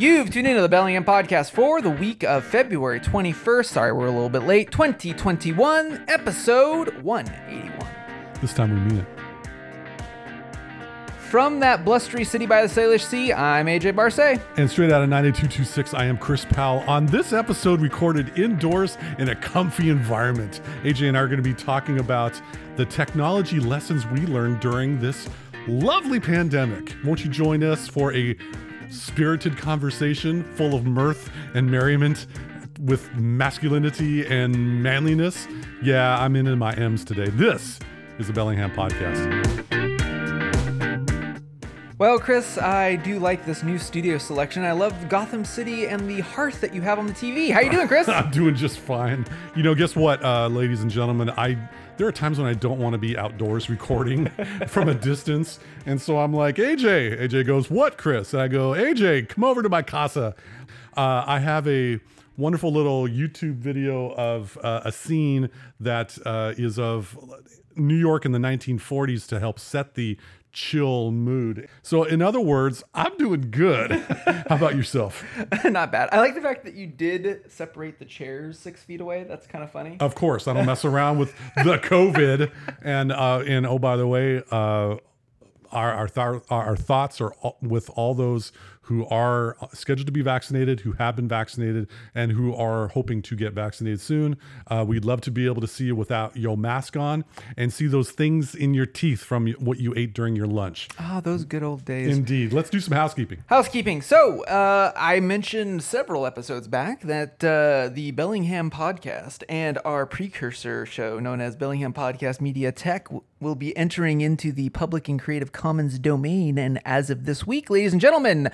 You've tuned into the Bellingham podcast for the week of February 21st. Sorry, we're a little bit late. 2021, episode 181. This time we mean it. From that blustery city by the Salish Sea, I'm AJ Barse. And straight out of 98226, I am Chris Powell. On this episode, recorded indoors in a comfy environment, AJ and I are going to be talking about the technology lessons we learned during this lovely pandemic. Won't you join us for a spirited conversation full of mirth and merriment with masculinity and manliness? Yeah, I'm in my M's today. This is the Bellingham Podcast. Well, Chris, I do like this new studio selection. I love Gotham City and the hearth that you have on the TV. How you doing, Chris? I'm doing just fine. You know, guess what, uh, ladies and gentlemen? I there are times when I don't want to be outdoors recording from a distance, and so I'm like, AJ. AJ goes, "What, Chris?" And I go, "AJ, come over to my casa." Uh, I have a wonderful little YouTube video of uh, a scene that uh, is of New York in the 1940s to help set the chill mood. So, in other words, I'm doing good. How about yourself? Not bad. I like the fact that you did separate the chairs six feet away. That's kind of funny. Of course, I don't mess around with the COVID. And uh, and oh, by the way, uh, our our, th- our thoughts are with all those who are scheduled to be vaccinated, who have been vaccinated, and who are hoping to get vaccinated soon. Uh, we'd love to be able to see you without your mask on and see those things in your teeth from what you ate during your lunch. Ah, oh, those good old days. Indeed. Let's do some housekeeping. Housekeeping. So, uh, I mentioned several episodes back that uh, the Bellingham podcast and our precursor show, known as Bellingham Podcast Media Tech, will be entering into the public and Creative Commons domain. And as of this week, ladies and gentlemen,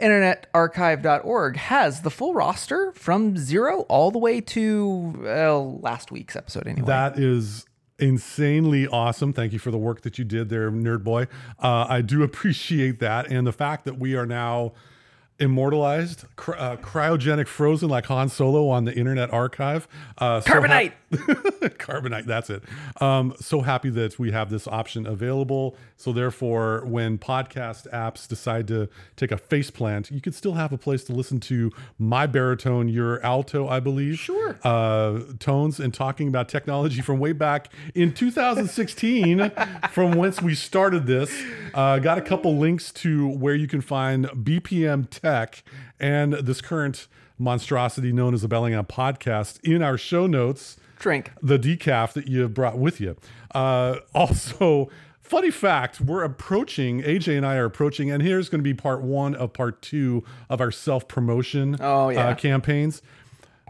internetarchive.org has the full roster from zero all the way to uh, last week's episode anyway. That is insanely awesome. Thank you for the work that you did there, Nerd Boy. Uh, I do appreciate that. And the fact that we are now immortalized, cry- uh, cryogenic frozen like Han Solo on the Internet Archive. Uh, Carbonite. So ha- Carbonite, that's it. Um, so happy that we have this option available. So therefore, when podcast apps decide to take a face plant, you could still have a place to listen to my baritone, your alto, I believe. Sure. Uh, tones and talking about technology from way back in 2016, from whence we started this. Uh, got a couple links to where you can find BPM Tech and this current monstrosity known as the Bellingham podcast in our show notes. Drink the decaf that you have brought with you. Uh, also, funny fact we're approaching aj and i are approaching and here's going to be part one of part two of our self-promotion oh, yeah. uh, campaigns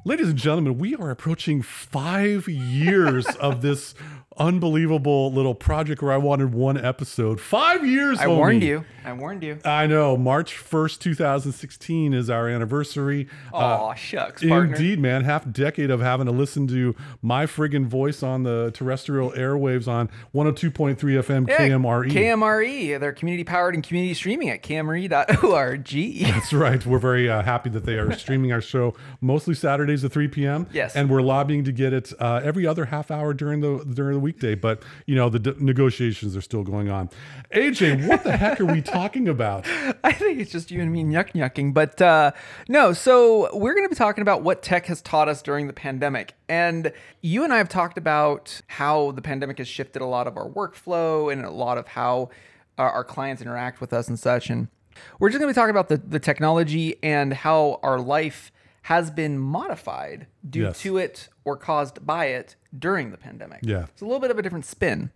ladies and gentlemen we are approaching five years of this unbelievable little project where I wanted one episode. Five years. I homie. warned you. I warned you. I know. March first, two thousand sixteen, is our anniversary. Oh uh, shucks, partner. Indeed, man. Half decade of having to listen to my friggin' voice on the terrestrial airwaves on one hundred two point three FM yeah, KMRE. KMRE. They're community powered and community streaming at KMRE.org. That's right. We're very uh, happy that they are streaming our show mostly Saturdays at three p.m. Yes, and we're lobbying to get it uh, every other half hour during the during the week weekday, but you know, the d- negotiations are still going on. AJ, what the heck are we talking about? I think it's just you and me yuck yucking, but uh, no. So we're going to be talking about what tech has taught us during the pandemic, and you and I have talked about how the pandemic has shifted a lot of our workflow and a lot of how our, our clients interact with us and such, and we're just going to be talking about the the technology and how our life has been modified due yes. to it or caused by it during the pandemic. Yeah. It's a little bit of a different spin.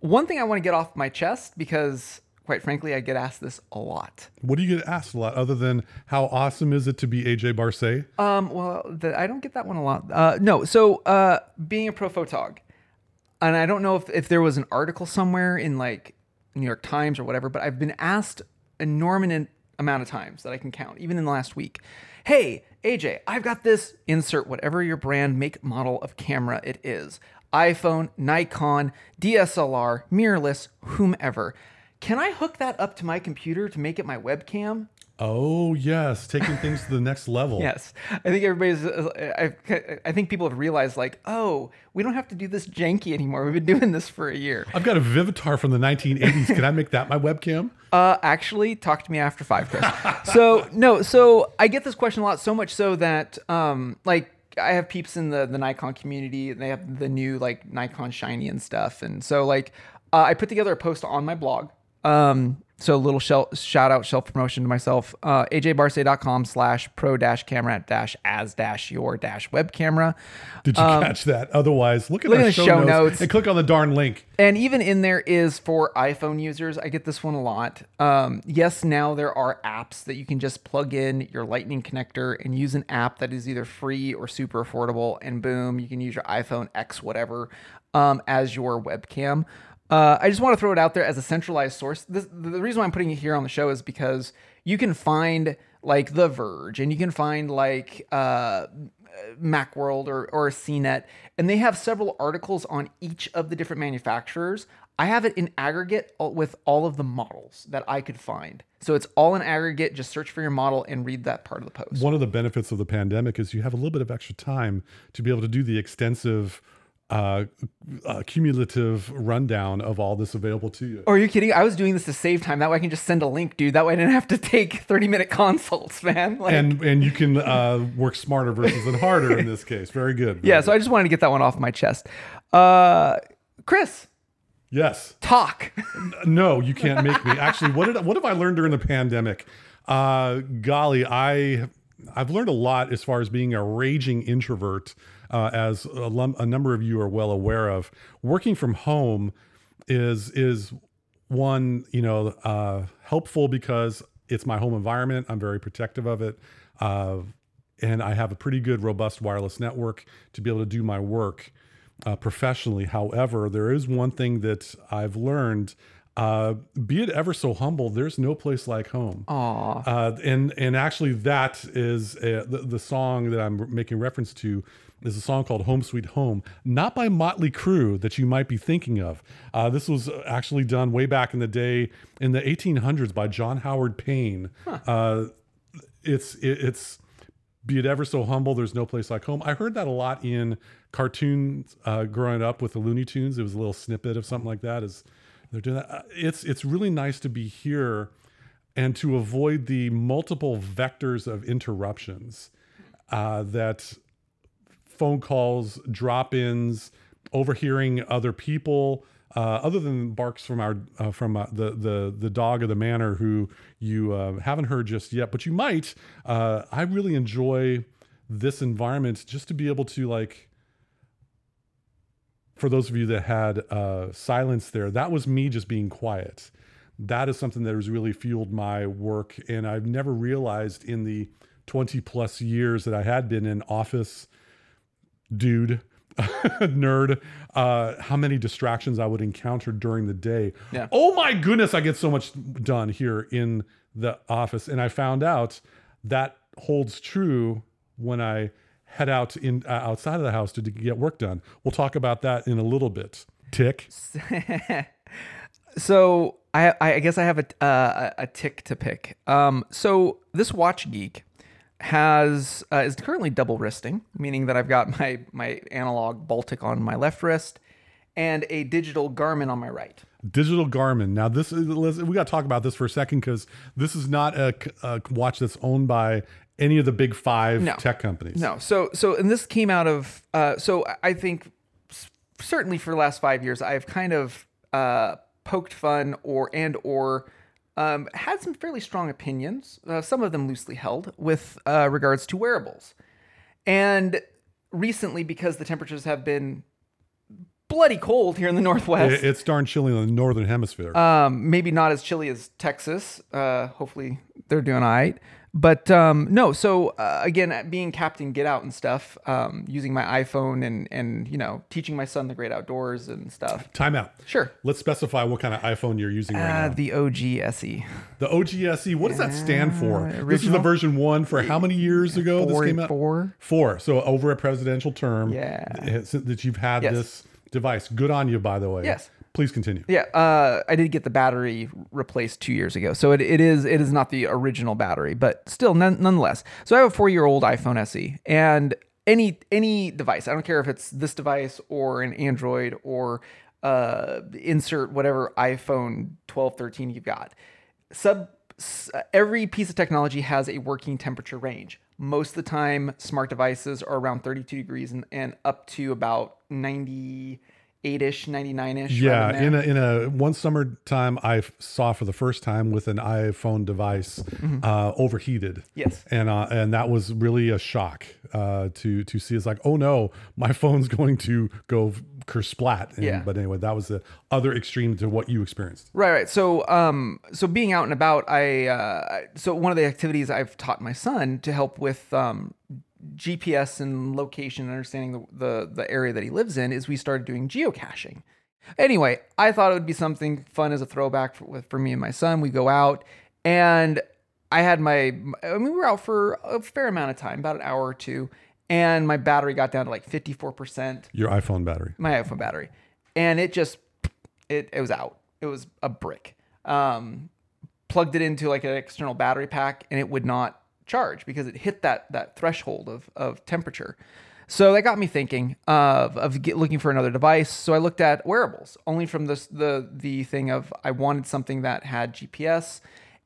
One thing I want to get off my chest because quite frankly, I get asked this a lot. What do you get asked a lot other than how awesome is it to be AJ Barse? Um, well, the, I don't get that one a lot. Uh, no, so uh, being a pro photog, and I don't know if, if there was an article somewhere in like New York Times or whatever, but I've been asked enormous amount of times that I can count, even in the last week. Hey, AJ, I've got this. Insert whatever your brand, make, model of camera it is iPhone, Nikon, DSLR, mirrorless, whomever. Can I hook that up to my computer to make it my webcam? Oh yes, taking things to the next level. Yes, I think everybody's. uh, I, I think people have realized like, oh, we don't have to do this janky anymore. We've been doing this for a year. I've got a Vivitar from the 1980s. Can I make that my webcam? Uh, actually, talk to me after five, Chris. so no, so I get this question a lot, so much so that um, like I have peeps in the the Nikon community, and they have the new like Nikon Shiny and stuff, and so like uh, I put together a post on my blog. Um, so a little shell, shout out shelf promotion to myself uh, ajbarse.com slash pro dash camera dash as dash your dash web camera Did you catch that? Otherwise, look at look our the show, show notes, notes. and click on the darn link. And even in there is for iPhone users. I get this one a lot. Um, yes, now there are apps that you can just plug in your Lightning connector and use an app that is either free or super affordable, and boom, you can use your iPhone X whatever um, as your webcam. Uh, I just want to throw it out there as a centralized source. This, the reason why I'm putting it here on the show is because you can find like The Verge and you can find like uh, Macworld or, or CNET, and they have several articles on each of the different manufacturers. I have it in aggregate with all of the models that I could find. So it's all in aggregate. Just search for your model and read that part of the post. One of the benefits of the pandemic is you have a little bit of extra time to be able to do the extensive, uh, uh, cumulative rundown of all this available to you. Oh, are you kidding? I was doing this to save time. That way I can just send a link, dude. That way I didn't have to take 30 minute consults, man. Like, and and you can uh, work smarter versus than harder in this case. Very good. very yeah, good. so I just wanted to get that one off my chest. Uh, Chris, yes. talk. No, you can't make me. Actually, what did what have I learned during the pandemic? Uh, golly, I I've learned a lot as far as being a raging introvert, uh, as a, lum- a number of you are well aware of. Working from home is is one you know uh, helpful because it's my home environment. I'm very protective of it. Uh, and I have a pretty good, robust wireless network to be able to do my work uh, professionally. However, there is one thing that I've learned. Uh, be it ever so humble, there's no place like home. Aw. Uh, and and actually, that is uh the, the song that I'm making reference to is a song called "Home Sweet Home," not by Motley Crue that you might be thinking of. Uh, this was actually done way back in the day in the 1800s by John Howard Payne. Uh, it's it, it's be it ever so humble there's no place like home i heard that a lot in cartoons uh, growing up with the looney tunes it was a little snippet of something like that is they're doing that Uh, it's it's really nice to be here and to avoid the multiple vectors of interruptions uh, that phone calls drop-ins overhearing other people uh, other than barks from our uh, from uh, the the the dog of the manor who you uh, haven't heard just yet, but you might. Uh, I really enjoy this environment just to be able to like. For those of you that had uh, silence there, that was me just being quiet. That is something that has really fueled my work, and I've never realized in the twenty plus years that I had been in office dude nerd uh how many distractions i would encounter during the day. Yeah. oh my goodness i get so much done here in the office. And i found out that holds true when i head out in uh, outside of the house to, to get work done. We'll talk about that in a little bit. Tick. So I, I guess I have a, uh, a tick to pick. Um, so this watch geek has uh, is currently double wristing, meaning that I've got my my analog Baltic on my left wrist and a digital Garmin on my right. digital garmin now this is we got to talk about this for a second because this is not a watch that's owned by any of the big five No. tech companies No, so so and this came out of uh, so I- I think certainly for the last five years I've kind of uh, poked fun or and or um, had some fairly strong opinions, uh, some of them loosely held, with uh, regards to wearables, and recently because the temperatures have been bloody cold here in the northwest. It- it's darn chilly in the northern hemisphere Um, maybe not as chilly as Texas. Uh, hopefully they're doing all right. But um, no, so uh, again, being Captain Get Out and stuff, um, using my iPhone and and you know teaching my son the great outdoors and stuff. time out Sure. let's specify what kind of iphone you're using right Uh, now the ogse The OGSE, what does that stand for? This is the version one for how many years ago Four- this came out? four. Four. So over a presidential term. Yeah. That you've had Yes. this device. Good on you, by the way. Yes. Please continue. Yeah, uh, I did get the battery replaced two years ago, so it, it is it is not the original battery, but still, none, nonetheless. So I have a four year old iPhone SE, and any any device, I don't care if it's this device or an Android or uh, insert whatever iPhone 12, 13 you've got. Sub every piece of technology has a working temperature range. Most of the time, smart devices are around 32 degrees and, and up to about 98 ish, 99 ish. Yeah, in a in a one summertime, I saw for the first time with an iPhone device uh, overheated. Mm-hmm. Yes. and uh, and that was really a shock uh, to to see. It's like, oh no, my phone's going to go kersplat. And, Yeah. But anyway, that was the other extreme to what you experienced. Right, right. So, um, so being out and about, I uh, so one of the activities I've taught my son to help with um, GPS and location, and understanding the, the the area that he lives in, is we started doing geocaching. Anyway, I thought it would be something fun as a throwback for, with, for me and my son. We go out, and I had my, I mean, we were out for a fair amount of time, about an hour or two, and my battery got down to like fifty four percent Your iPhone battery. my iPhone battery, and it just it it was out. It was a brick. Um, plugged it into like an external battery pack, and it would not charge because it hit that that threshold of of temperature. So that got me thinking of of get, looking for another device. So I looked at wearables, only from this the the thing of I wanted something that had GPS,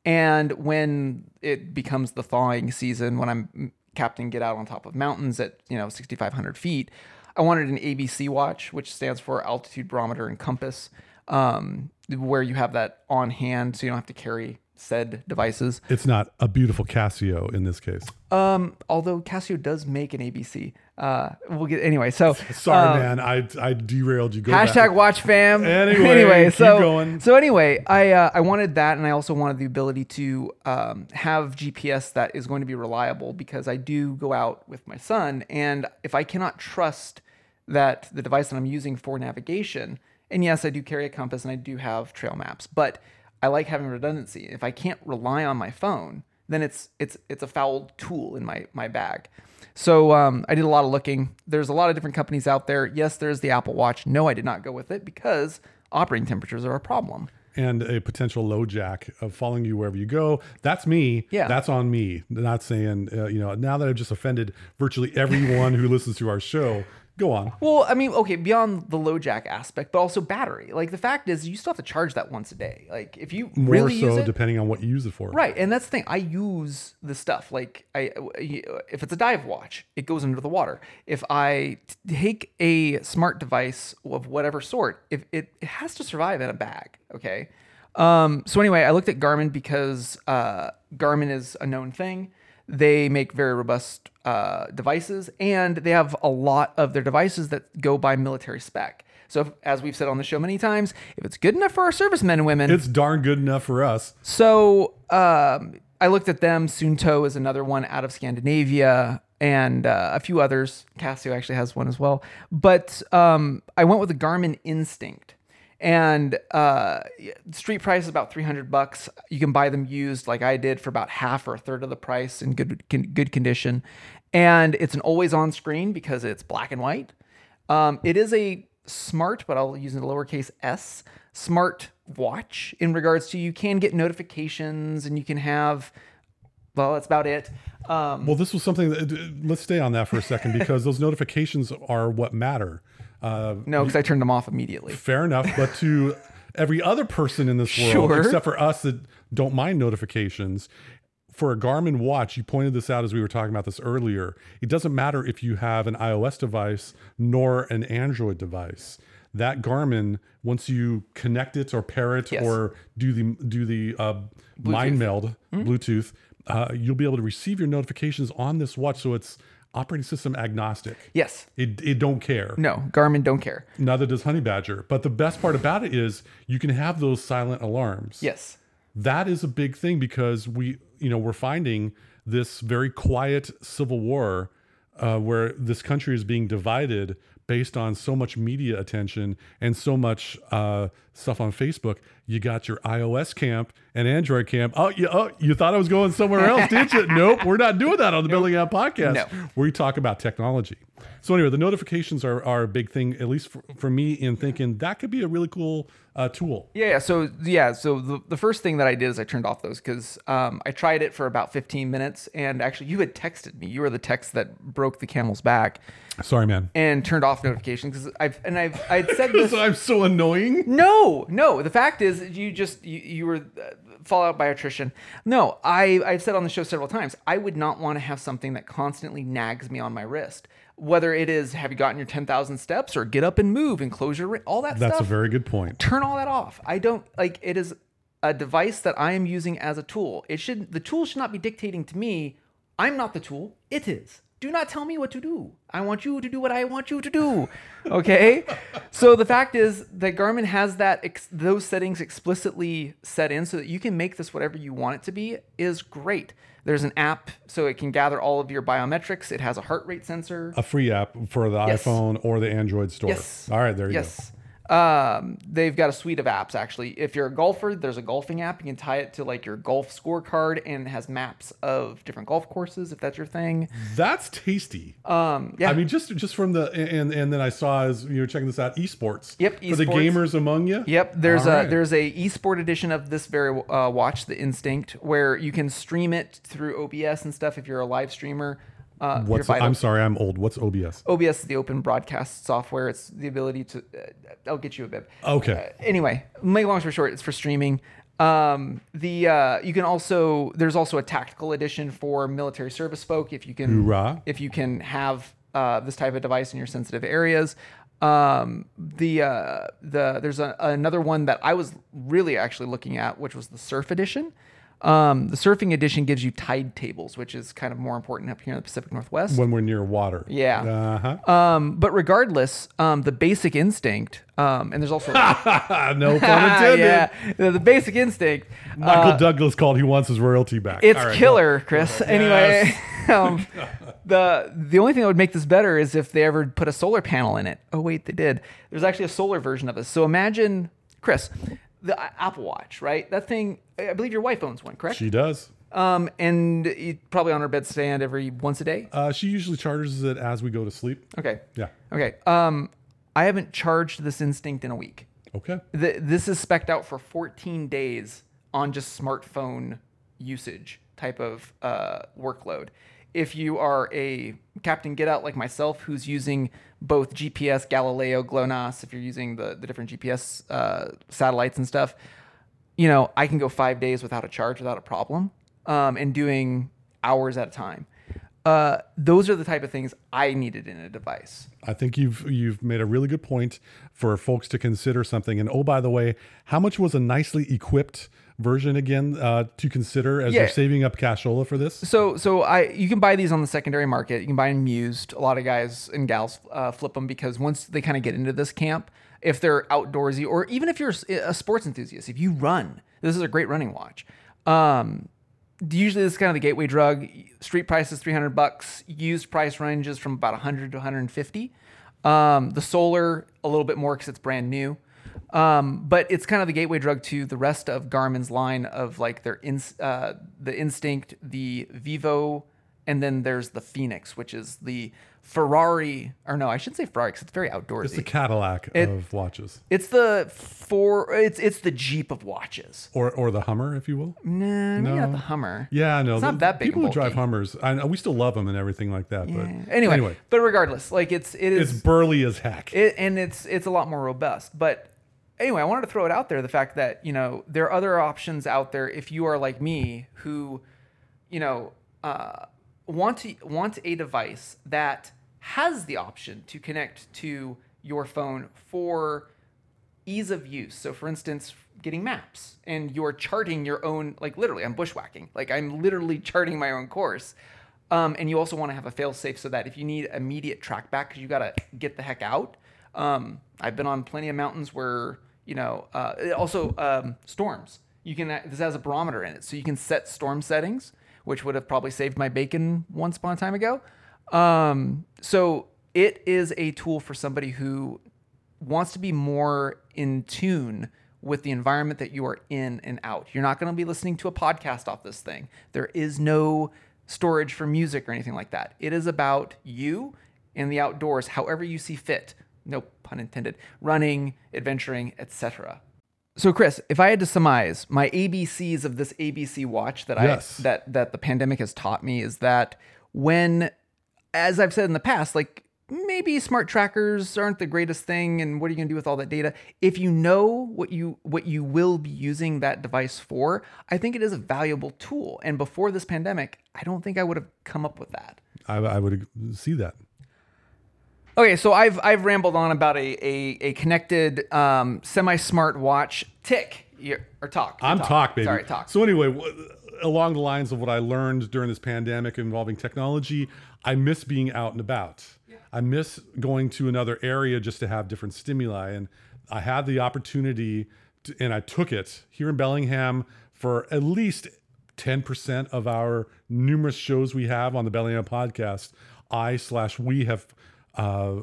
and when it becomes the thawing season, when I'm Captain Get Out on top of mountains at you know 6,500 feet, I wanted an ABC watch, which stands for altitude barometer and compass, um, where you have that on hand, so you don't have to carry said devices. It's not a beautiful Casio in this case. Um, although Casio does make an ABC. Uh, we'll get anyway. So Sorry, um, man. I I derailed you. Go back. Hashtag watch fam. Anyway, keep so going. so anyway, I uh, I wanted that, and I also wanted the ability to um, have GPS that is going to be reliable because I do go out with my son, and if I cannot trust that the device that I'm using for navigation, and yes, I do carry a compass and I do have trail maps, but I like having redundancy. If I can't rely on my phone, then it's it's it's a foul tool in my my bag. So um, I did a lot of looking. There's a lot of different companies out there. Yes, there's the Apple Watch. No, I did not go with it because operating temperatures are a problem. and a potential LoJack of following you wherever you go. That's me. Yeah. That's on me. Not saying, uh, you know, now that I've just offended virtually everyone who listens to our show, go on. Well, I mean, okay, beyond the LoJack aspect, but also battery. Like the fact is, you still have to charge that once a day. Like if you More really use so it, depending on what you use it for. Right, and that's the thing. I use the stuff like I, if it's a dive watch, it goes under the water. If I take a smart device of whatever sort, if it, it has to survive in a bag, okay. Um, so anyway, I looked at Garmin because uh, Garmin is a known thing. They make very robust uh, devices, and they have a lot of their devices that go by military spec. So, if, as we've said on the show many times, if it's good enough for our servicemen and women, It's darn good enough for us. so um, I looked at them. Suunto is another one out of Scandinavia, and uh, a few others. Casio actually has one as well. But um, I went with the Garmin Instinct, and uh, street price is about three hundred bucks. You can buy them used, like I did, for about half or a third of the price in good good condition. And it's an always on screen because it's black and white. Um, it is a smart, but I'll use it lowercase s, smart watch in regards to you can get notifications and you can have, well, that's about it. Um, Well, this was something that, let's stay on that for a second because those notifications are what matter. Uh, no, because I turned them off immediately. fair enough. But to every other person in this world, Sure. except for us that don't mind notifications, for a Garmin watch, you pointed this out as we were talking about this earlier. It doesn't matter if you have an iOS device nor an Android device. That Garmin, once you connect it or pair it Yes. or do the do the uh, mind meld Bluetooth, uh, you'll be able to receive your notifications on this watch. So it's operating system agnostic. Yes. It, it don't care. No, Garmin don't care. Neither does Honey Badger. But the best part about it is you can have those silent alarms. Yes. That is a big thing because we, you know, we're finding this very quiet civil war uh, where this country is being divided based on so much media attention and so much uh, stuff on Facebook. You got your iOS camp and Android Camp. Oh, you, oh, you thought I was going somewhere else, did you? nope, we're not doing that on the Building Out podcast. No. We talk about technology. So anyway, the notifications are, are a big thing, at least for, for me, in thinking that could be a really cool uh, tool. Yeah, yeah. So yeah, so the, the first thing that I did is I turned off those because um, I tried it for about 15 minutes, and actually you had texted me. You were the text that broke the camel's back Sorry, man. and turned off notifications because I've and I've I'd said this. I'm so annoying. No, no. The fact is, you just you, you were uh, fall out by attrition. No, I I've said on the show several times. I would not want to have something that constantly nags me on my wrist. Whether it is have you gotten your ten thousand steps or get up and move and close your all that That's stuff. a very good point. turn all that off. I don't like it is a device that I am using as a tool. It should the tool should not be dictating to me. I'm not the tool. It is. Do not tell me what to do. I want you to do what I want you to do. Okay? so the fact is that Garmin has that ex- those settings explicitly set in so that you can make this whatever you want it to be is great. There's an app so it can gather all of your biometrics. It has a heart rate sensor. A free app for the Yes. iPhone or the Android store. Yes. All right, there you go. yes. Um, they've got a suite of apps actually. If you're a golfer, there's a golfing app. You can tie it to like your golf scorecard and it has maps of different golf courses if that's your thing. That's tasty. Um, yeah. I mean, just just from the and and then I saw as you were checking this out, esports. Yep, For the gamers among you. Yep, there's All a right. there's a esport edition of this very uh, watch, the Instinct, where you can stream it through OBS and stuff if you're a live streamer. Uh, What's I'm sorry, I'm old. What's OBS? OBS is the open broadcast software. It's the ability to. Uh, I'll get you a bib. Okay. Uh, anyway, make long story short, it's for streaming. Um, the uh, you can also there's also a tactical edition for military service folk if you can Hoorah. if you can have uh, this type of device in your sensitive areas. Um, the uh, the there's a, another one that I was really actually looking at, which was the Surf Edition. Um, the surfing edition gives you tide tables, which is kind of more important up here in the Pacific Northwest. when we're near water. Yeah. Uh-huh. Um, but regardless, um, the basic instinct, um, and there's also no pun intended. yeah, the, the basic instinct. Michael uh, Douglas called. He wants his royalty back. it's right, killer, Chris. Anyway, um, the the only thing that would make this better is if they ever put a solar panel in it. Oh wait, they did. There's actually a solar version of this. So imagine, Chris, the Apple Watch, right? That thing. I believe your wife owns one, correct? She does. Um, and you probably on her bedstand every once a day. Uh, she usually charges it as we go to sleep. Okay. Yeah. Okay. Um, I haven't charged this instinct in a week. Okay. Th this is specked out for 14 days on just smartphone usage type of uh, workload. If you are a Captain Get Out like myself, who's using both GPS, Galileo, GLONASS, if you're using the, the different GPS uh, satellites and stuff, you know, I can go five days without a charge without a problem um, and doing hours at a time. Uh, those are the type of things I needed in a device. I think you've you've made a really good point for folks to consider something. And oh, by the way, how much was a nicely equipped version again uh, to consider as Yeah. you're saving up cashola for this? So, so I you can buy these on the secondary market. You can buy them used. A lot of guys and gals uh, flip them because once they kind of get into this camp, if they're outdoorsy or even if you're a sports enthusiast, if you run, this is a great running watch. Um, usually this is kind of the gateway drug. Street price is 300 bucks. Used price ranges from about 100 to 150. Um, the solar a little bit more because it's brand new. Um, but it's kind of the gateway drug to the rest of Garmin's line of like their ins- uh, the Instinct, the Vivo, and then there's the Fenix, which is the Ferrari. Or no, I shouldn't say Ferrari because it's very outdoorsy. It's the Cadillac It- of watches, It's the for it's it's the Jeep of watches. or or the Hummer, if you will. Nah, maybe not the Hummer. Yeah, no, It's not that big People who drive. Hummers, I know we still love them and everything like that. But Anyway, anyway, but regardless, like it's it it's burly as heck. it, and it's it's a lot more robust. But anyway, I wanted to throw it out there the fact that you know there are other options out there if you are like me who, you know, uh, want to want a device that has the option to connect to your phone for ease of use. So, for instance, getting maps and you're charting your own, like literally, I'm bushwhacking. Like I'm literally charting my own course. Um, and you also want to have a fail safe so that if you need immediate track back, because you got to get the heck out. Um, I've been on plenty of mountains where, you know, uh, also um, storms. You can, this has a barometer in it. So you can set storm settings, which would have probably saved my bacon once upon a time ago. Um, so it is a tool for somebody who wants to be more in tune with the environment that you are in and out. You're not going to be listening to a podcast off this thing. There is no storage for music or anything like that. It is about you and the outdoors, however you see fit. No pun intended. Running, adventuring, etc. So, Chris, if I had to surmise my ABCs of this ABC watch that Yes. I that that the pandemic has taught me is that when, as I've said in the past, like maybe smart trackers aren't the greatest thing, and what are you gonna do with all that data? If you know what you what you will be using that device for, I think it is a valuable tool. And before this pandemic, I don't think I would have come up with that. I, I would see that. Okay, so I've I've rambled on about a a, a connected um, semi-smart watch. Tick or talk. I'm talk, baby. Sorry, talk. So anyway, w- along the lines of what I learned during this pandemic involving technology, I miss being out and about. I miss going to another area just to have different stimuli, and I had the opportunity, to, and I took it here in Bellingham for at least 10% of our numerous shows we have on the Bellingham podcast. I slash we have uh,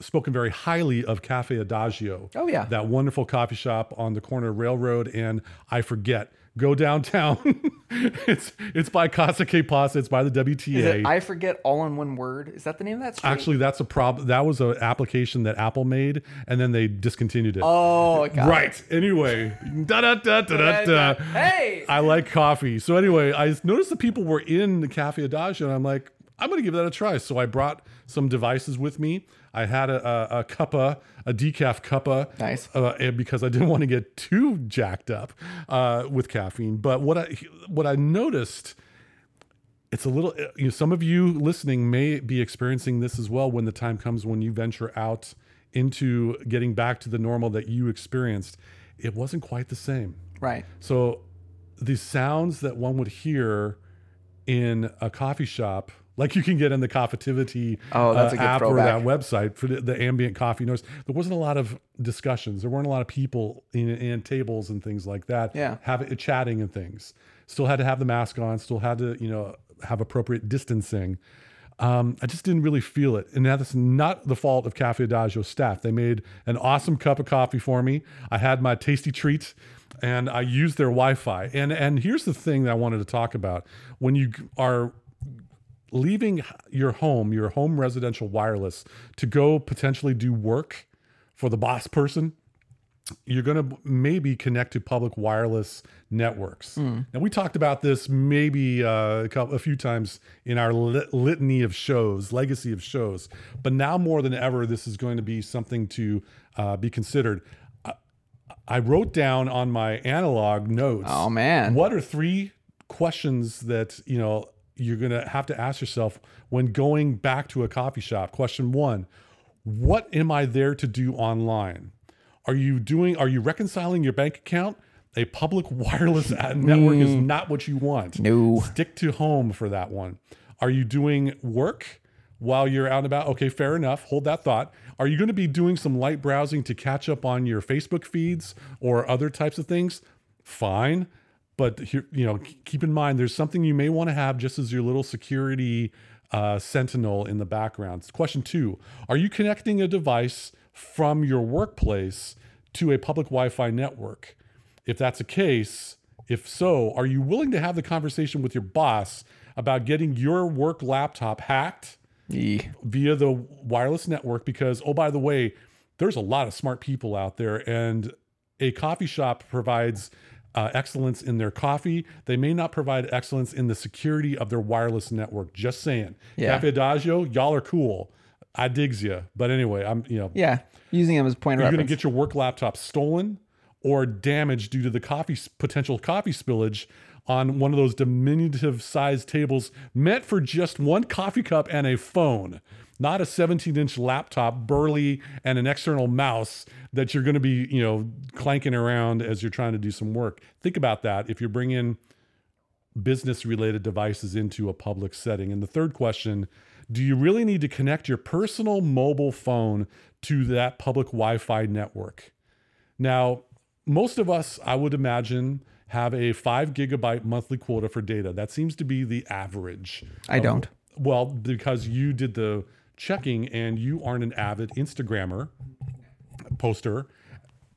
spoken very highly of Cafe Adagio. Oh, yeah. that wonderful coffee shop on the corner of Railroad and I forget. Go downtown. it's it's by Casa Pasa. It's by the WTA. It I forget all in one word? Is that the name of that street? Actually, that's a problem. That was an application that Apple made, and then they discontinued it. oh, it. right. Anyway, da da da da da da. Hey, I like coffee. So anyway, I noticed the people were in the Cafe Adagio, and I'm like, I'm gonna give that a try. So I brought some devices with me. I had a, a, a cuppa, a decaf cuppa, Nice. uh, because I didn't want to get too jacked up uh, with caffeine. But what I what I noticed, it's a little. You know, some of you listening may be experiencing this as well when the time comes when you venture out into getting back to the normal that you experienced. It wasn't quite the same. right. So the sounds that one would hear in a coffee shop, like you can get in the Coffitivity Oh, that's a good app or that website for the, the ambient coffee noise, there wasn't a lot of discussions. There weren't a lot of people in, in tables and things like that. Yeah. Having chatting and things. Still had to have the mask on. Still had to you know have appropriate distancing. Um, I just didn't really feel it. And that's not the fault of Cafe Adagio staff. They made an awesome cup of coffee for me. I had my tasty treat and I used their Wi-Fi. And and here's the thing that I wanted to talk about. When you are leaving your home, your home residential wireless to go potentially do work for the boss person, you're going to maybe connect to public wireless networks. And we talked about this maybe uh, a, couple, a few times in our lit- litany of shows, legacy of shows. But now more than ever, this is going to be something to uh, be considered. I, I wrote down on my analog notes. Oh man. What are three questions that you know you're gonna have to ask yourself when going back to a coffee shop? Question one: What am I there to do online? Are you doing? Are you reconciling your bank account? A public wireless ad network is hmm. not what you want. No. Stick to home for that one. Are you doing work while you're out and about? Okay, fair enough. Hold that thought. Are you going to be doing some light browsing to catch up on your Facebook feeds or other types of things? Fine. But here, you know, keep in mind there's something you may want to have just as your little security uh, sentinel in the background. Question two: Are you connecting a device from your workplace to a public Wi-Fi network? If that's the case, if so, are you willing to have the conversation with your boss about getting your work laptop hacked via the wireless network? Because, oh, by the way, there's a lot of smart people out there, and a coffee shop provides uh, excellence in their coffee. They may not provide excellence in the security of their wireless network. Just saying. Yeah. Cafe Adagio, y'all are cool. I digs you. But anyway, I'm, you know, Yeah. Using them as a point of you're going to get your work laptop stolen or damaged due to the coffee potential coffee spillage on one of those diminutive sized tables meant for just one coffee cup and a phone not a 17 inch laptop burly and an external mouse that you're going to be you know clanking around as you're trying to do some work think about that if you're bringing business related devices into a public setting and the third question do you really need to connect your personal mobile phone to that public wi-fi network now, most of us, I would imagine, have a five gigabyte monthly quota for data. That seems to be the average. I don't. Well, because you did the checking and you aren't an avid Instagrammer, poster,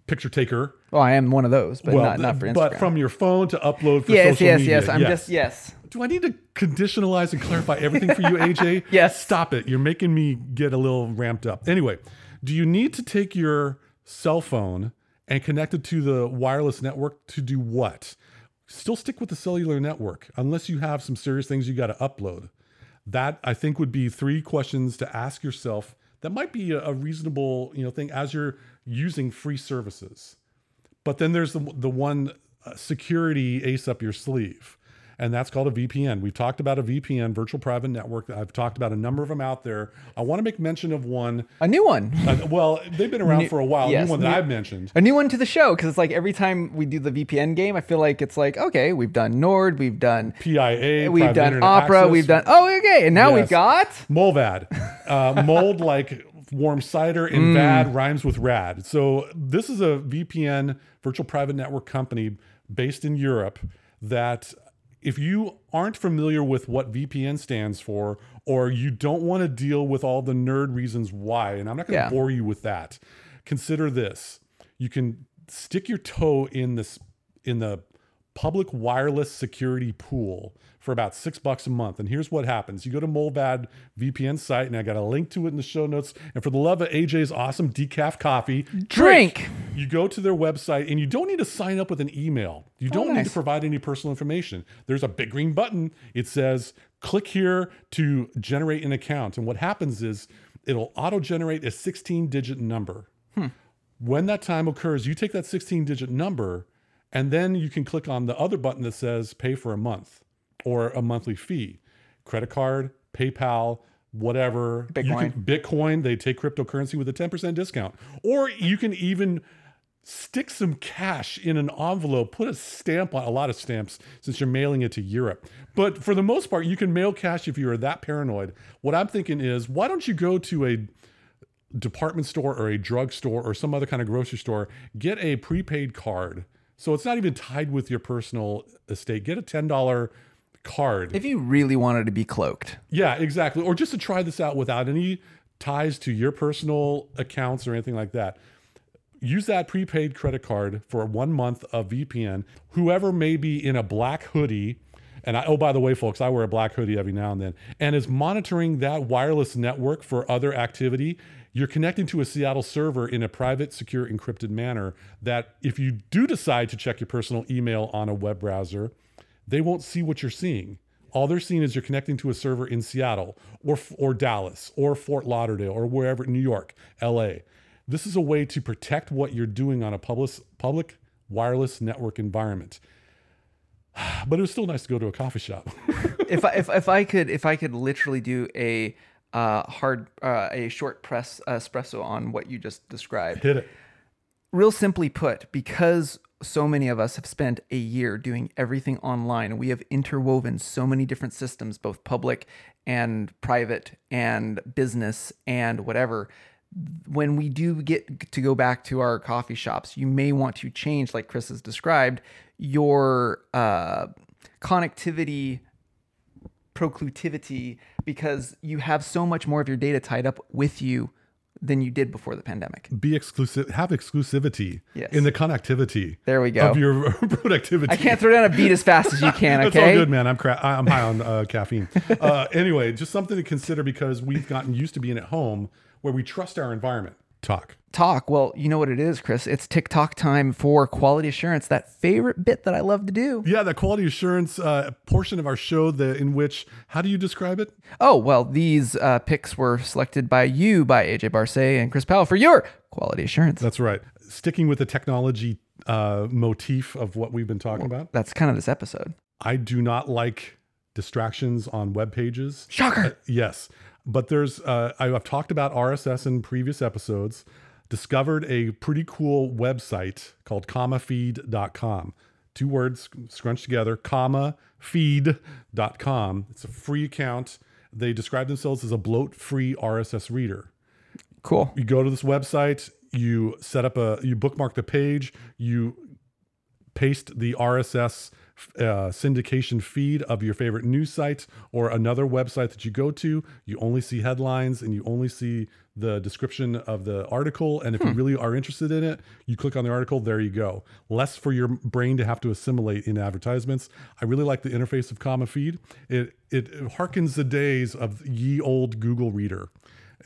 picture taker. Well, I am one of those, but not, not for Instagram. but from your phone to upload for yes, social yes, media. yes. I'm just yes. Do I need to conditionalize and clarify everything for you, AJ? Yes. Stop it. You're making me get a little ramped up. Anyway, do you need to take your cell phone and connect it to the wireless network to do what? Still stick with the cellular network unless you have some serious things you got to upload. That I think would be three questions to ask yourself. That might be a, reasonable, you know, thing as you're using free services. But then there's the, the one uh, security ace up your sleeve, and that's called a VPN. We've talked about a VPN, virtual private network. I've talked about a number of them out there. I want to make mention of one. A new one. Uh, well, they've been around for a while. yes, new one that new- I've mentioned. A new one to the show because it's like every time we do the VPN game, I feel like it's like okay, we've done Nord, we've done PIA. we've done Opera, access, we've done oh okay, and now we've got Mullvad. Uh, mold like warm cider Mm. bad rhymes with rad. So this is a VPN virtual private network company based in Europe that if you aren't familiar with what VPN stands for or you don't want to deal with all the nerd reasons why, and I'm not going to Yeah. bore you with that. Consider this. You can stick your toe in this in the public wireless security pool for about six bucks a month. And here's what happens. You go to Mullvad VPN site, and I got a link to it in the show notes. And for the love of AJ's awesome decaf coffee, Drink. You go to their website and you don't need to sign up with an email. You oh, don't need nice. to provide any personal information. There's a big green button. It says, click here to generate an account. And what happens is it'll auto generate a 16 digit number. Hmm. When that time occurs, you take that 16 digit number and then you can click on the other button that says pay for a month or a monthly fee. Credit card, PayPal, whatever. You Bitcoin. can- Bitcoin, they take cryptocurrency with a 10% discount. Or you can even stick some cash in an envelope, put a stamp on a lot of stamps since you're mailing it to Europe. But for the most part, you can mail cash if you are that paranoid. What I'm thinking is, why don't you go to a department store or a drugstore or some other kind of grocery store, get a prepaid card. So it's not even tied with your personal estate. Get a $10 card. if you really wanted to be cloaked. Yeah, exactly. Or just to try this out without any ties to your personal accounts or anything like that. Use that prepaid credit card for one month of VPN. Whoever may be in a black hoodie, and I, oh, by the way, folks, I wear a black hoodie every now and then, and is monitoring that wireless network for other activity. You're connecting to a Seattle server in a private, secure, encrypted manner that if you do decide to check your personal email on a web browser, they won't see what you're seeing. All they're seeing is you're connecting to a server in Seattle or or Dallas or Fort Lauderdale or wherever, New York, LA. This is a way to protect what you're doing on a public public wireless network environment. But it was still nice to go to a coffee shop. if I if, if I could if I could literally do a uh, hard uh, a short press espresso on what you just described. Hit it. Real simply put, because so many of us have spent a year doing everything online, we have interwoven so many different systems, both public and private and business and whatever. When we do get to go back to our coffee shops, you may want to change, like Chris has described, your uh, connectivity proclivity because you have so much more of your data tied up with you than you did before the pandemic. Be exclusive. Have exclusivity Yes. in the connectivity. There we go. Of your productivity. I can't throw down a beat as fast as you can, That's all good, man. I'm cra- I'm high on uh, caffeine. Uh, anyway, just something to consider because we've gotten used to being at home where we trust our environment. Talk. Talk. Well, you know what it is, Chris. It's TikTok time for quality assurance, that favorite bit that I love to do. Yeah, the quality assurance uh, portion of our show, the in which how do you describe it? Oh, well, these uh, picks were selected by you, by AJ Barse and Chris Powell for your quality assurance. That's right. Sticking with the technology uh, motif of what we've been talking about. That's kind of this episode. I do not like distractions on web pages. Shocker. Yes, but there's, uh, I've talked about RSS in previous episodes. Discovered a pretty cool website called commafeed.com. Two words scrunched together, comma feed.com. It's a free account. They describe themselves as a bloat-free RSS reader. Cool. You go to this website, you set up a you bookmark the page, you paste the RSS uh, syndication feed of your favorite news site or another website that you go to. You only see headlines and you only see the description of the article. And if you really are interested in it, you click on the article, there you go. Less for your brain to have to assimilate in advertisements. I really like the interface of Comma Feed. It, it harkens the days of ye old Google Reader,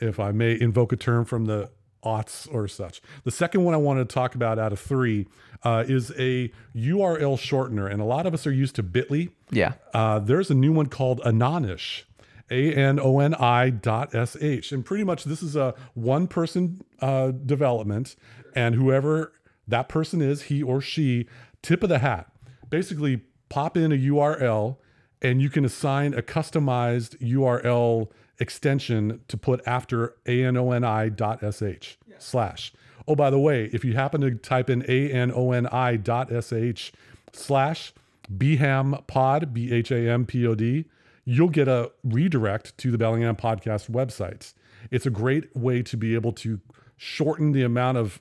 if I may invoke a term from the aughts or such. The second one I wanted to talk about out of three uh, is a URL shortener. And a lot of us are used to Bitly. Yeah. Uh, there's a new one called Anonish, A N O N I dot S H. And pretty much this is a one person uh, development. And whoever that person is, he or she, tip of the hat. Basically, pop in a URL and you can assign a customized URL extension to put after anoni dot sh slash. Oh, by the way, if you happen to type in anoni dot sh slash bham pod b h a m p o d, you'll get a redirect to the Bellingham podcast websites. It's a great way to be able to shorten the amount of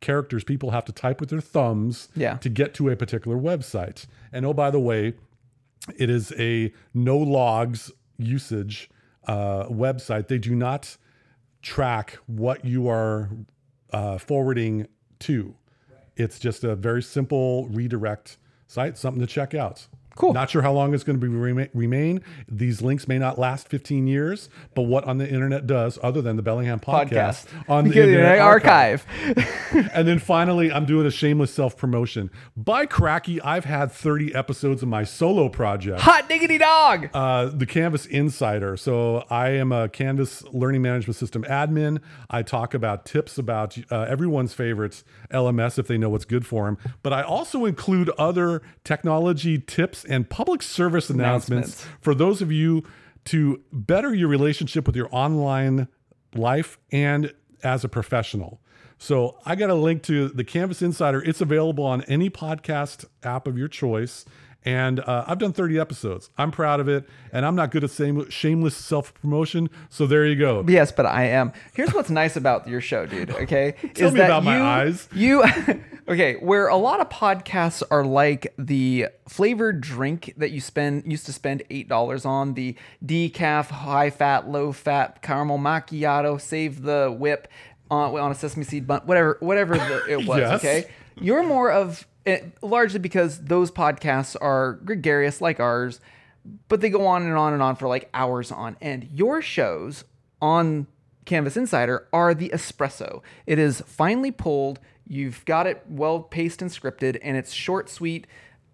characters people have to type with their thumbs Yeah. to get to a particular website. And oh, by the way, it is a no logs usage uh, website. They do not track what you are uh, forwarding to. It's just a very simple redirect site, something to check out. Cool. Not sure how long it's going to be rema- remain. These links may not last 15 years, but what on the internet does, other than the Bellingham podcast, Podcast. on the Because internet archive. and then finally, I'm doing a shameless self promotion. By cracky, I've had 30 episodes of my solo project. Hot diggity dog. Uh, the Canvas Insider. So I am a Canvas learning management system admin. I talk about tips about uh, everyone's favorites LMS if they know what's good for them. But I also include other technology tips and public service announcements, Announcements. for those of you to better your relationship with your online life and as a professional. So I got a link to the Canvas Insider. It's available on any podcast app of your choice. And uh, I've done 30 episodes. I'm proud of it. And I'm not good at same, shameless self promotion. So there you go. Yes, but I am. Here's what's nice about your show, dude. Okay, Tell me about my eyes. You okay? Where a lot of podcasts are like the flavored drink that you spend used to spend eight dollars on the decaf, high fat, low fat caramel macchiato. Save the whip on, on a sesame seed bun. Whatever, whatever the, it was. Yes. Okay, you're more of it, largely because those podcasts are gregarious like ours but they go on and on and on for like hours on end. Your shows on Canvas Insider are the espresso. It is finely pulled. You've got it well paced and scripted, and it's short, sweet.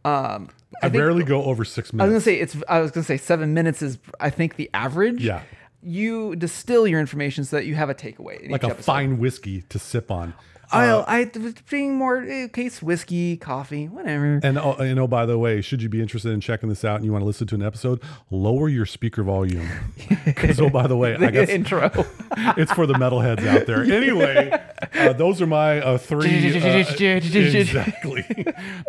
Um, I, think- rarely go over six minutes. I was gonna say it's. I was gonna say seven minutes is. I think the average. Yeah. You distill your information so that you have a takeaway. In like a episode. fine whiskey to sip on. I'll, I was being more eh, case whiskey, coffee, whatever. And oh, and oh, by the way, should you be interested in checking this out and you want to listen to an episode, lower your speaker volume. Because oh, by the way, I guess intro. it's for the metalheads out there. Anyway, uh, those are my uh, three. uh, exactly.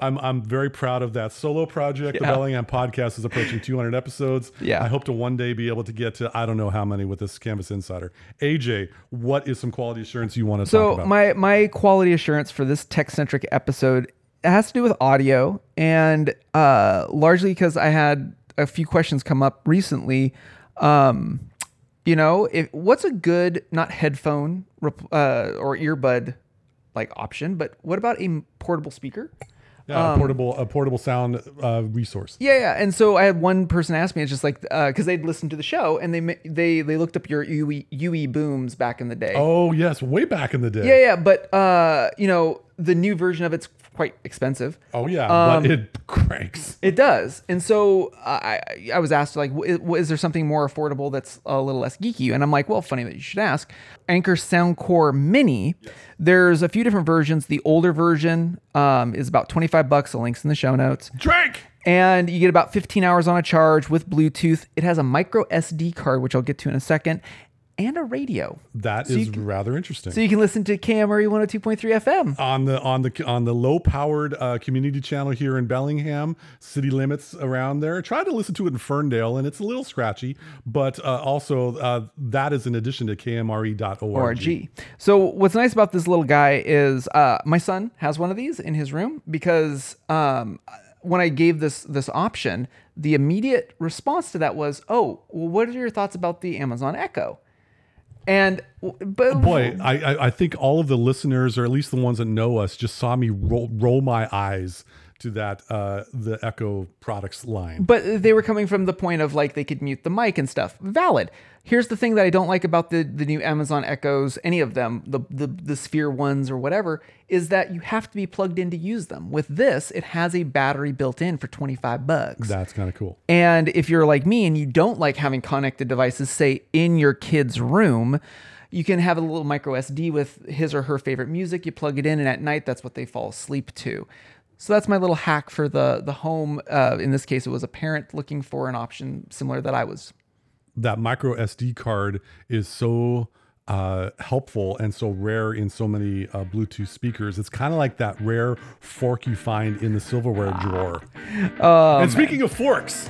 I'm I'm very proud of that solo project. The Bellingham podcast is approaching 200 episodes. Yeah. I hope to one day be able to get to I don't know how many with this Canvas Insider. AJ, what is some quality assurance you want to talk about? So about? my quality assurance for this tech centric episode it has to do with audio, and uh, largely because I had a few questions come up recently. Um, you know, if what's a good not headphone uh, or earbud like option, but what about a portable speaker? Yeah, a portable a portable sound uh, resource. Yeah, yeah. And so I had one person ask me, it's just like because they'd listened to the show and they they they looked up your UE, UE booms back in the day. Oh yes, way back in the day. Yeah, yeah, but uh, you know, the new version of it's quite expensive. Oh yeah, Um, but it cranks. It does, and so I I was asked like, is, there something more affordable that's a little less geeky? And I'm like, well, funny that you should ask. Anker Soundcore Mini. There's a few different versions. The older version um, is about 25 bucks. The links in the show notes. Drake. And you get about 15 hours on a charge with Bluetooth. It has a micro SD card, which I'll get to in a second, and a radio. That So is can- rather interesting. So you can listen to KMRE 102.3 FM. on the on the on the low powered uh, community channel here in Bellingham, city limits around there. Try to listen to it in Ferndale, and it's a little scratchy, but uh, also uh, that is in addition to kmre.org. org. So what's nice about this little guy is uh, my son has one of these in his room because um, when I gave this this option, the immediate response to that was, "Oh, well, what are your thoughts about the Amazon Echo?" And but Boy, I, I think all of the listeners, or at least the ones that know us, just saw me roll, roll my eyes to that uh, the Echo products line. But they were coming from the point of like they could mute the mic and stuff. Valid. Here's the thing that I don't like about the the new Amazon Echoes, any of them, the the, the Sphere ones or whatever, is that you have to be plugged in to use them. With this, it has a battery built in for 25 bucks. That's kind of cool. And if you're like me and you don't like having connected devices, say in your kid's room, you can have a little micro SD with his or her favorite music. You plug it in, and at night, that's what they fall asleep to. So that's my little hack for the the home. Uh, in this case, it was a parent looking for an option similar that I was. That micro SD card is so uh, helpful and so rare in so many uh, Bluetooth speakers. It's kind of like that rare fork you find in the silverware drawer. Oh, and speaking of forks,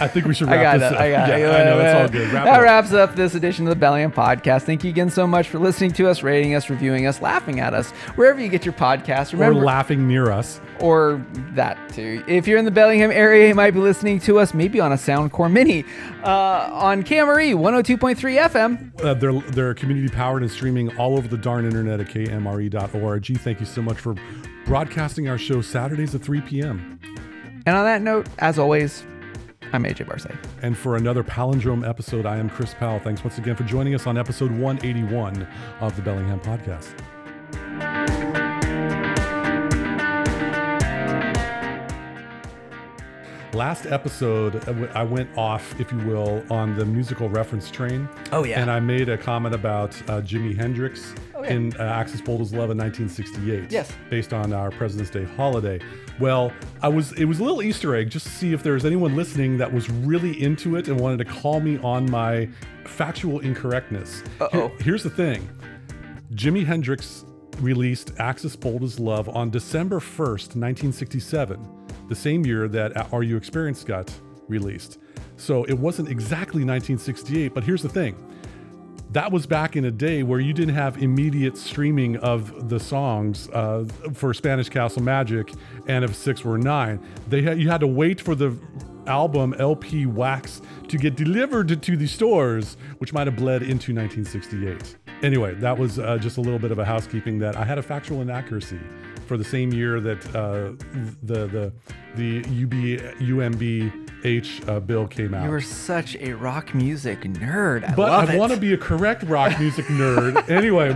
I think we should wrap I wrap got this it. up. I got it. yeah, I know it's all good. Wrap that up. wraps up this edition of the Bellingham Podcast. Thank you again so much for listening to us, rating us, reviewing us, laughing at us, wherever you get your podcast. Remember, or laughing near us. or that too. If you're in the Bellingham area, you might be listening to us maybe on a Soundcore Mini uh, on KMRE 102.3 FM. Uh, they're they're community powered and streaming all over the darn internet at kmre.org. Thank you so much for broadcasting our show Saturdays at 3 p.m. And on that note, as always, I'm AJ Barse. And for another palindrome episode, I am Chris Powell. Thanks once again for joining us on episode 181 of the Bellingham Podcast. Last episode, uh, I went off, if you will, on the musical reference train. Oh, yeah. And I made a comment about uh, Jimi Hendrix Oh, yeah. in uh, Axis Bold as Love in 1968. Yes. Based on our President's Day holiday. Well, I was it was a little Easter egg just to see if there was anyone listening that was really into it and wanted to call me on my factual incorrectness. Uh-oh. Here- here's the thing. Jimi Hendrix released Axis Bold as Love on December 1st, 1967, the same year that Are You Experienced got released. So it wasn't exactly 1968, but here's the thing. That was back in a day where you didn't have immediate streaming of the songs uh, for Spanish Castle Magic and if six were nine. They you had to wait for the album LP Wax to get delivered to the stores, which might have bled into 1968. Anyway, that was uh, just a little bit of a housekeeping that I had a factual inaccuracy for the same year that uh, the the the UB UMBH uh, bill came out. You were such a rock music nerd. I but I want to be a correct rock music nerd. anyway.